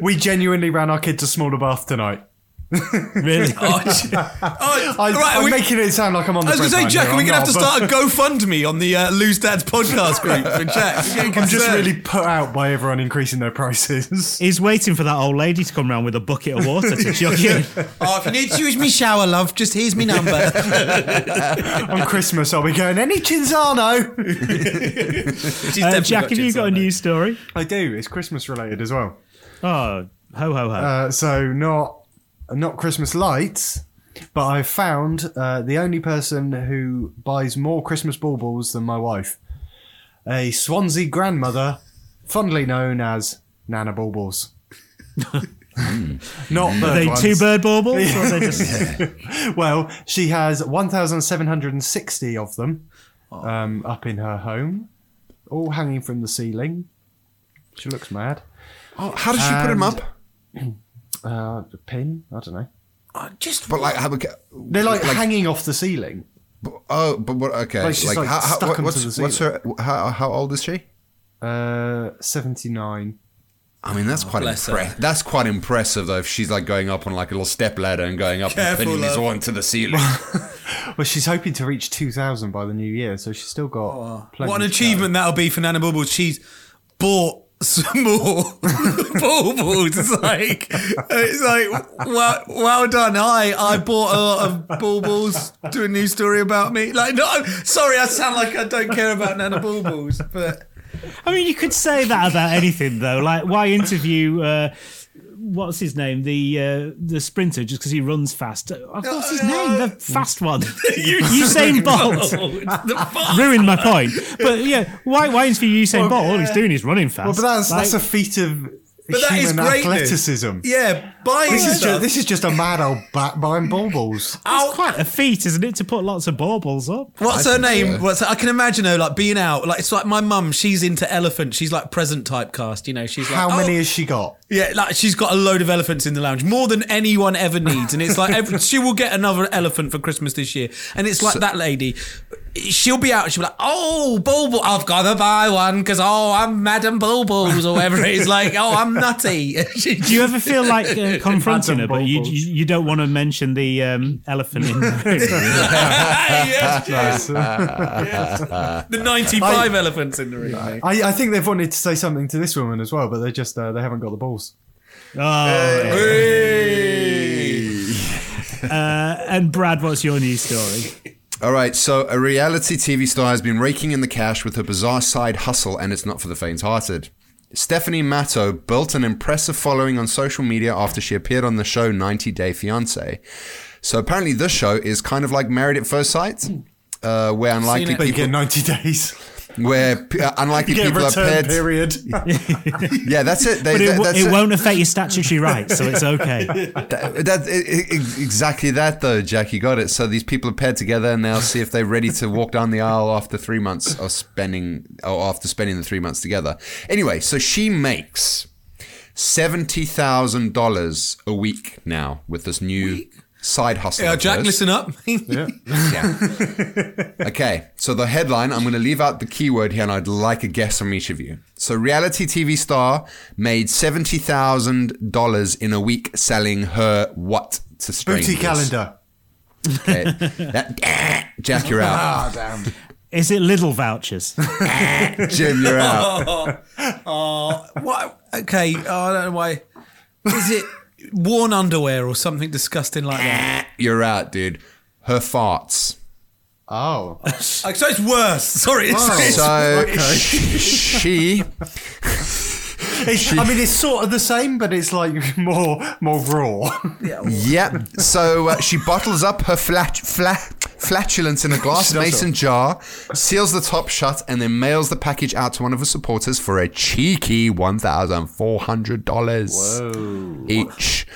we genuinely ran our kid to smaller bath tonight. Really? Oh, oh, I, right, I'm we- making it sound like I'm on the I was going to say, Jack, here. are we going to have to not, start a GoFundMe on the uh, Loose Dads podcast group for Jack? We're getting but I'm just really put out by everyone increasing their prices. He's waiting for that old lady to come round with a bucket of water to chuck in. Oh, if you need to use me shower, love, just here's me number. on Christmas, I'll be going, any Cinzano? Uh, Jack, have you got a news story? I do. It's Christmas related as well. Oh, ho ho ho! Uh, so not not Christmas lights, but I found uh, the only person who buys more Christmas baubles than my wife. A Swansea grandmother, fondly known as Nana Baubles. Not Are they ones. two bird baubles? Or are they just... Well, she has 1,760 of them um, up in her home, all hanging from the ceiling. She looks mad. Oh, how does she put him And- up? Uh, a pin? I don't know. just But like, how, They're like, hanging off the ceiling. oh, but what? Okay, Like she's, like, how, how, stuck what- 'em what's, to the what's her? How, how old is she? Uh, 79. I mean, that's quite impressive. That's quite impressive, though. If she's like going up on like a little step ladder and going up Careful, and pinning his love. one to the ceiling. Well, she's hoping to reach 2,000 by the new year, so she's still got plenty Oh, What an to go. achievement that'll be for Nana Bubbles. She's bought some more baubles. It's like, it's like, well, well done. I, I bought a lot of baubles. Do a news story about me. Like, no, sorry, I sound like I don't care about Nana Baubles, but I mean, you could say that about anything, though. Like, why interview? Uh, what's his name? The uh, the sprinter, just because he runs fast. Uh, What's his name? The fast one. Usain Bolt. Ruined my point. But yeah, why why interview Usain Bolt? All he's doing is running fast. Well, but that's, that's a feat of But that is human greatness. athleticism. yeah, buying This is, stuff. just, this is just a mad old bat buying baubles. it's quite a feat, isn't it, to put lots of baubles up? What's her name? What's I can imagine her like being out. Like it's like my mum. She's into elephant. She's like present typecast. You know, she's like How oh, many has she got? Yeah, like she's got a load of elephants in the lounge, more than anyone ever needs, and it's like every, she will get another elephant for Christmas this year, and it's like that lady. She'll be out. She'll be like, "Oh, Bulbul, I've got to buy one because oh, I'm Madam Bulbul's or whatever." It's like, "Oh, I'm nutty." Do you ever feel like uh, confronting her, but you, you you don't want to mention the um, elephant in the room? yes, yes, Nice. the 95 elephants in the room. I, I think they've wanted to say something to this woman as well, but they just uh, they haven't got the balls. Oh, uh, and Brad, what's your news story? All right, so a reality TV star has been raking in the cash with her bizarre side hustle, and it's not for the faint-hearted. Stephanie Matto built an impressive following on social media after she appeared on the show 90 Day Fiancé. So apparently, this show is kind of like Married at First Sight, uh, where unlikely it. But you get 90 days. Where uh, unlikely You get people are return paired. period. Yeah, that's it. They, But it, that- w- that's it won't affect your statutory rights, so it's okay. That, that- i- i- exactly that though, Jack. You got it. So these people are paired together, and they'll see if they're ready to walk down the aisle after three months of spending, or after spending the three months together. Anyway, so she makes seventy thousand dollars a week now with this new side hustle. Yeah, Jack, listen up. Yeah. Okay, so the headline, I'm going to leave out the keyword here and I'd like a guess from each of you. So, reality TV star made $70,000 in a week selling her what to strangers? Booty calendar. Okay. That, Jack, you're out. Ah, damn. Is it little vouchers? Jim, you're out. Oh, what? Okay, oh, I don't know why. Is it worn underwear or something disgusting like that? Eh, you're out, dude. Her farts. Oh. oh so it's worse. Sorry, it's, it's So, she, It's, I mean, it's sort of the same, but it's like more more raw. yeah. yep. So uh, she bottles up her flat, flat, flatulence in a glass She does mason jar, seals the top shut, and then mails the package out to one of her supporters for a cheeky one thousand four hundred dollars each.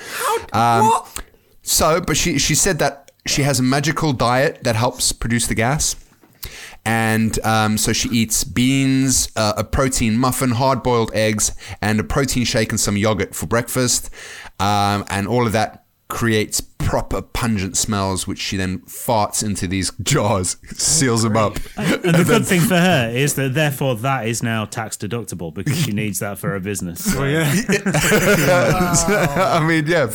Um, what? So, but she she said that she has a magical diet that helps produce the gas. And um, so she eats beans, uh, a protein muffin, hard boiled eggs, and a protein shake and some yogurt for breakfast. Um, and all of that creates proper pungent smells, which she then farts into these jars, seals them up. And the good thing for her is that therefore that is now tax deductible because she needs that for her business. Oh yeah. I mean, yeah,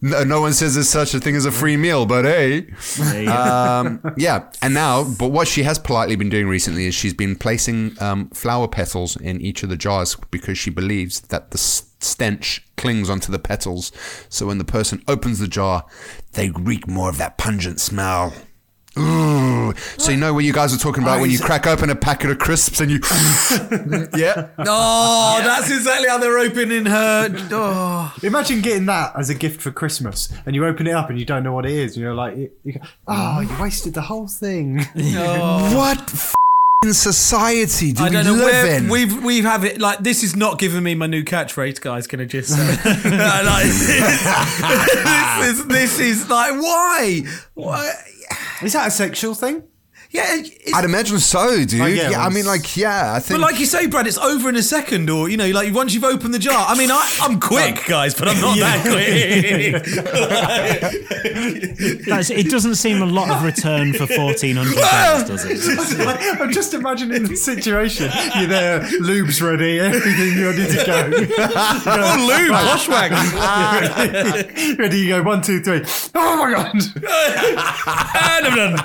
no, no one says there's such a thing as a free meal, but hey. There you go. Um, yeah, and now, but what she has politely been doing recently is she's been placing um, flower petals in each of the jars because she believes that the stench clings onto the petals. So when the person opens the jar, they reek more of that pungent smell. Ooh. So you know what you guys were talking about when you crack open a packet of crisps and you, yeah, Oh, that's exactly how they're opening her. Oh. Imagine getting that as a gift for Christmas, and you open it up and you don't know what it is, you're like, you, you go, "Oh, you wasted the whole thing." what f***ing society do I we don't know live where in? we've we have it like this is not giving me my new catchphrase, guys. Can I just say, like, this, is, this is like why? Why? Is that a sexual thing? Yeah, it's, I'd imagine so, dude. Oh, yeah, yeah, I mean, like, yeah, I think. But like you say, Brad, it's over in a second, or you know, like once you've opened the jar. I mean, I, I'm quick, guys, but I'm not that quick. That's, it doesn't seem a lot of return for fourteen hundred pounds, does it? I'm just imagining the situation. You're there, lube's ready, everything ready to go. oh, Lou, Boschwag. ready, you go one, two, three. Oh my god! and I'm done.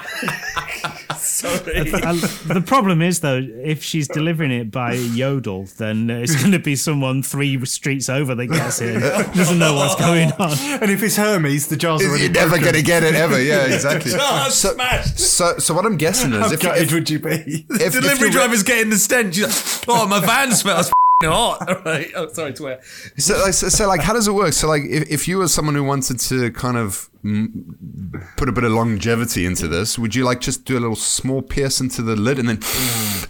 Sorry. The problem is though, if she's delivering it by yodel, then it's going to be someone three streets over that gets it, doesn't know what's going on. And if it's Hermes, the jar's already You're never going to get it ever. Yeah, exactly. So, smashed. so, so what I'm guessing is How if, gutted if, would you be? if, Delivery if you- driver's getting the stench. Like, oh, my van smells All right. Oh, sorry, swear. So, like, so, so, like, how does it work? So, like, if, if you were someone who wanted to kind of put a bit of longevity into this, would you like just do a little small pierce into the lid and then,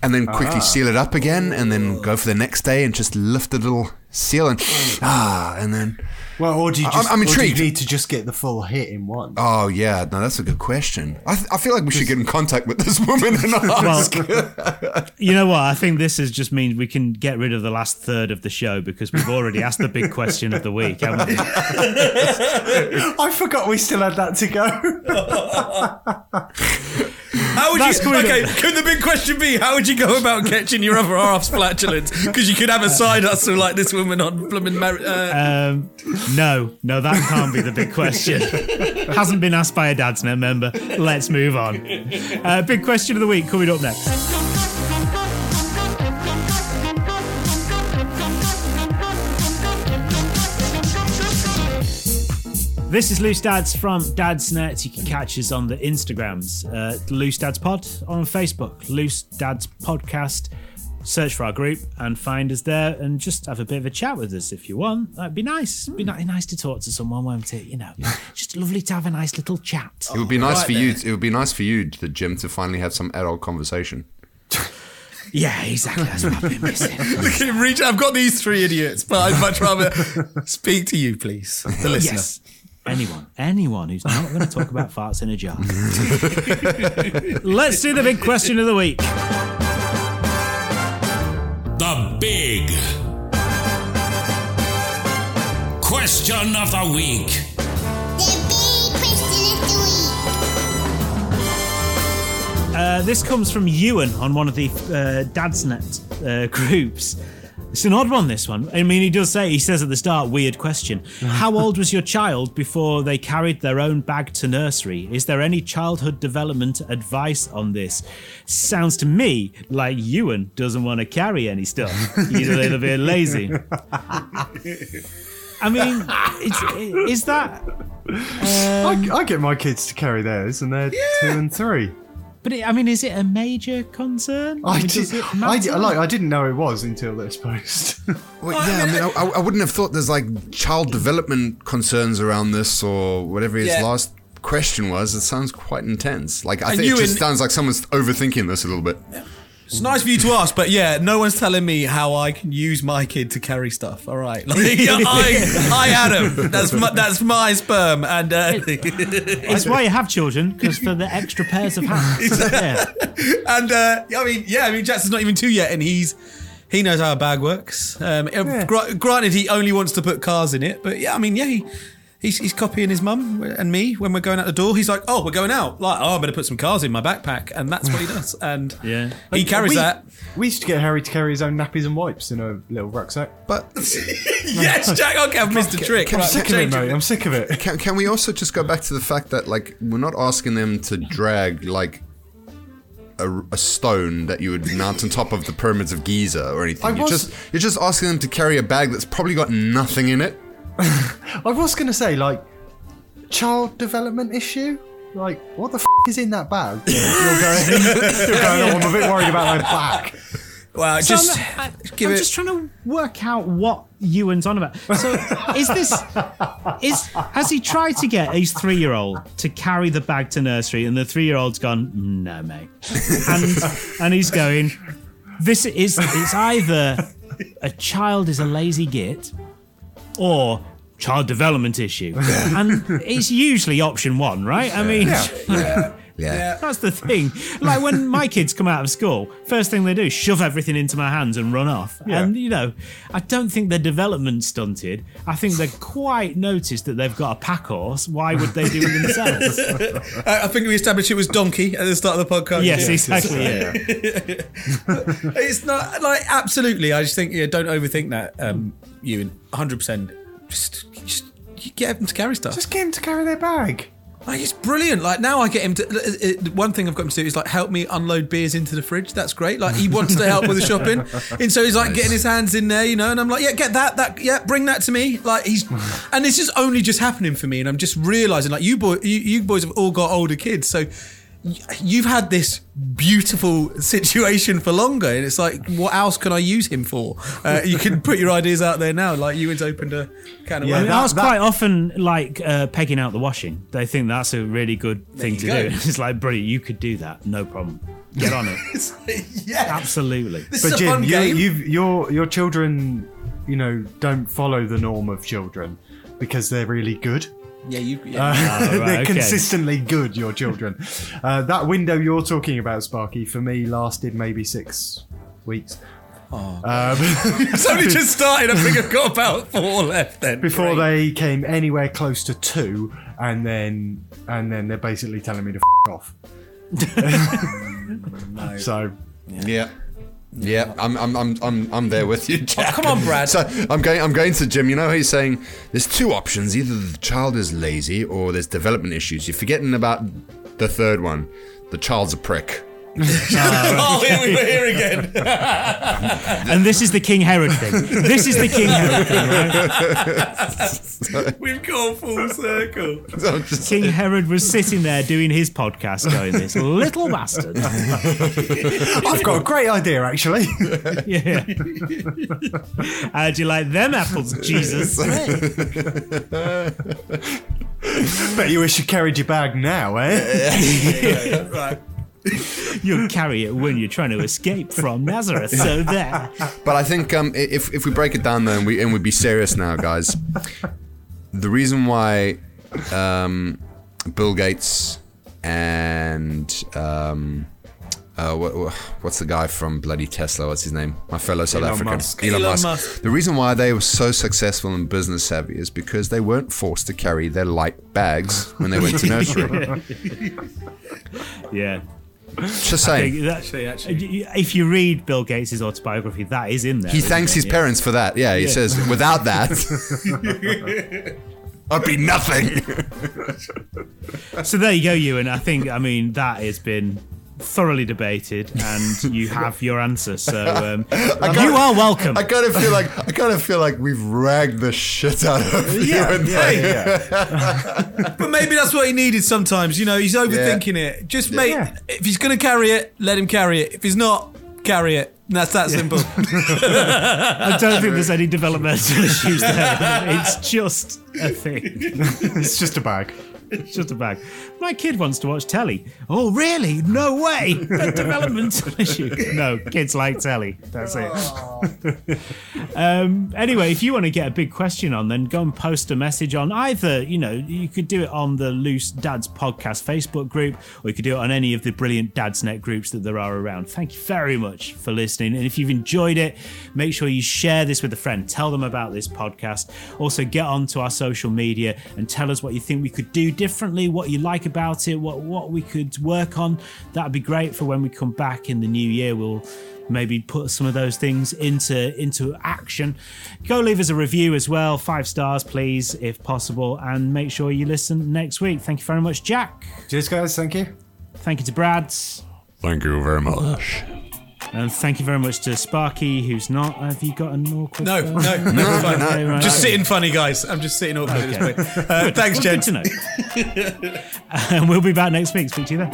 and then quickly seal it up again, and then go for the next day and just lift the little seal and ah, and then Well, or do you just? I'm or do intrigued. you need to just get the full hit in one? oh yeah, no, that's a good question. I, th- I feel like we should get in contact with this woman and ask. You know what? I think this is just means we can get rid of the last third of the show because we've already asked the big question of the week, haven't we? I forgot we still had that to go. How would That's you? cool, Okay, could the big question be how would you go about catching your other half's flatulence? Because you could have a side hustle like this woman on blooming. Mar- uh, Um, no, no, that can't be the big question. Hasn't been asked by a Dadsnet member. Let's move on. Uh, big question of the week coming up next. This is Loose Dads from Dadsnet. You can catch us on the Instagrams, uh, Loose Dads Pod, or on Facebook, Loose Dads Podcast. Search for our group and find us there, and just have a bit of a chat with us if you want. That'd be nice. Be ni- nice to talk to someone, won't it? You know, just lovely to have a nice little chat. It would be nice Right for you. then. It would be nice for you, the Jim, to finally have some adult conversation. Yeah, exactly. That's what I've been missing. Look at him reach. I've got these three idiots, but I'd much rather speak to you, please, the listener. Yes. Anyone, anyone who's not going to talk about farts in a jar. Let's do the big question of the week. The big question of the week. Uh, this comes from Ewan on one of the uh, Dadsnet uh, groups. It's an odd one, this one. I mean, he does say, he says at the start, weird question. How old was your child before they carried their own bag to nursery? Is there any childhood development advice on this? Sounds to me like Ewan doesn't want to carry any stuff. He's a little bit lazy. I mean, it's, is that. I, um, I get my kids to carry theirs, and they're two and three. But it, I mean, is it a major concern? I, mean, did, I, I, like, I didn't know it was until this post. Well, yeah, I mean, I, I wouldn't have thought there's like child development concerns around this or whatever his Yeah. last question was. It sounds quite intense. Like I And think it just in- sounds like someone's overthinking this a little bit. It's nice for you to ask, but yeah, no one's telling me how I can use my kid to carry stuff. All right, like, I, I Adam, that's my, that's my sperm, and uh, It's why you have children, because for the extra pairs of hands. Yeah. and uh, I mean, yeah, I mean, Jackson's not even two yet, and he's he knows how a bag works. Um, uh, gra- granted, he only wants to put cars in it, but yeah, I mean, yeah, he, He's, he's copying his mum and me when we're going out the door. He's like, "Oh, we're going out. Like, oh, I better put some cars in my backpack," and that's what he does. And Yeah. he carries we, that. We used to get Harry to carry his own nappies and wipes in a little rucksack. But yes, Jack. Okay, I've missed a trick. I'm Right, sick of it, mate. I'm sick of it. can, can we also just go back to the fact that like we're not asking them to drag like a, a stone that you would mount on top of the pyramids of Giza or anything. I You're was- just you're just asking them to carry a bag that's probably got nothing in it. I was going to say, like, child development issue? Like, what the f is in that bag? You're going, you're going, oh, I'm a bit worried about my back. Well, So just I'm, give I'm it. just trying to work out what Ewan's on about. So is this is has he tried to get his three year old to carry the bag to nursery and the three year old's gone, no mate. And and he's going, This is it's either a child is a lazy git or child development issue. And it's usually option one, right? I mean Yeah. That's the thing. Like when my kids come out of school, first thing they do, shove everything into my hands and run off. Yeah. And you know, I don't think they're development stunted. I think they're quite noticed that they've got a pack horse. Why would they do it themselves? I I think we established it was donkey at the start of the podcast. yes, Yeah. exactly. Yeah. It's not like absolutely. I just think yeah, don't overthink that. Um, Ewan, hundred percent. Just, just get them to carry stuff. Just get them to carry their bag. Like, it's brilliant. Like now, I get him to. uh, uh, One thing I've got him to do is like help me unload beers into the fridge. That's great. Like he wants to help with the shopping, and so he's like getting his hands in there, you know. And I'm like, yeah, get that, that, yeah, bring that to me. Like he's, and this is only just happening for me, and I'm just realizing like you boy, you, you boys have all got older kids, so you've had this beautiful situation for longer, and it's like, what else can I use him for? Uh, you can put your ideas out there now. Like Ewan's opened a can of Yeah, I mean, worms. I was that- quite often like uh, pegging out the washing. They think that's a really good thing to go. do. It's like, brilliant, you could do that, no problem. Get on it. Like, yeah, Absolutely. This But is a Jim, fun you, game. you've, your your children, you know, don't follow the norm of children because they're really good. Yeah, you. Yeah. Oh, they're okay. consistently good. Your children. uh, that window you're talking about, Sparky, for me lasted maybe six weeks. Oh, Um, It's only just started. I think I've got about four left then. before Great. they came anywhere close to two, and then and then they're basically telling me to f- off. So Yeah. Yeah, I'm, I'm, I'm, I'm, I'm there with you, oh, Jack. come on, Brad. So I'm going, I'm going to Jim. You know, how he's saying there's two options: either the child is lazy or there's development issues. You're forgetting about the third one. The child's a prick. oh, here we were here again. And this is the King Herod thing. This is the King Herod thing, right? We've gone full circle. So I'm just- King Herod was sitting there doing his podcast, going, "This little bastard." I've got a great idea, actually. Yeah. How'd you like them apples, Jesus? Bet you wish you carried your bag now, eh? right. You'll carry it when you're trying to escape from Nazareth. So there. But I think um, if if we break it down though, and we and we be serious now, guys, the reason why um, Bill Gates and um, uh, what- what's the guy from bloody Tesla? What's his name? My fellow South Elon African Musk. Elon, Elon Musk. Musk. The reason why they were so successful and business savvy is because they weren't forced to carry their light bags when they went to nursery. Yeah. Just I think saying. that- Actually, actually. If you read Bill Gates' autobiography, that is in there. He thanks it? his Yeah. parents for that. Yeah, he Yeah. says, without that, I'd be nothing. So there you go, Ewan. I think, I mean, that has been thoroughly debated, and you have your answer. So um, you are welcome. I kind of feel like I kind of feel like we've ragged the shit out of you. Yeah, and yeah, But maybe that's what he needed sometimes. You know, he's overthinking it. Just mate, Yeah. if he's going to carry it, let him carry it. If he's not, carry it. That's that simple. I don't think there's any developmental issues there. It's just a thing. it's just a bag. It's just a bag. My kid wants to watch telly. Oh, really? No way. A developmental issue. No, kids like telly. That's it. um, anyway, if you want to get a big question on, then go and post a message on either, you know, you could do it on the Loose Dads Podcast Facebook group, or you could do it on any of the brilliant Dadsnet groups that there are around. Thank you very much for listening. And if you've enjoyed it, make sure you share this with a friend. Tell them about this podcast. Also, get onto our social media and tell us what you think we could do differently, what you like about it, what, what we could work on. That'd be great for when we come back in the new year. We'll maybe put some of those things into into action go leave us a review as well five stars please if possible and make sure you listen next week thank you very much jack Cheers, guys. Thank you. thank you to brad Thank you very much. And thank you very much to sparky who's not have you got an awkward No, uh, no, it's fine. okay, right. I'm just sitting funny, guys. I'm just sitting awkward at this point. Uh, thanks, Well, Jed. good to know and we'll be back next week speak to you then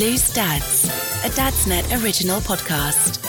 Loose Dads, a Dadsnet original podcast.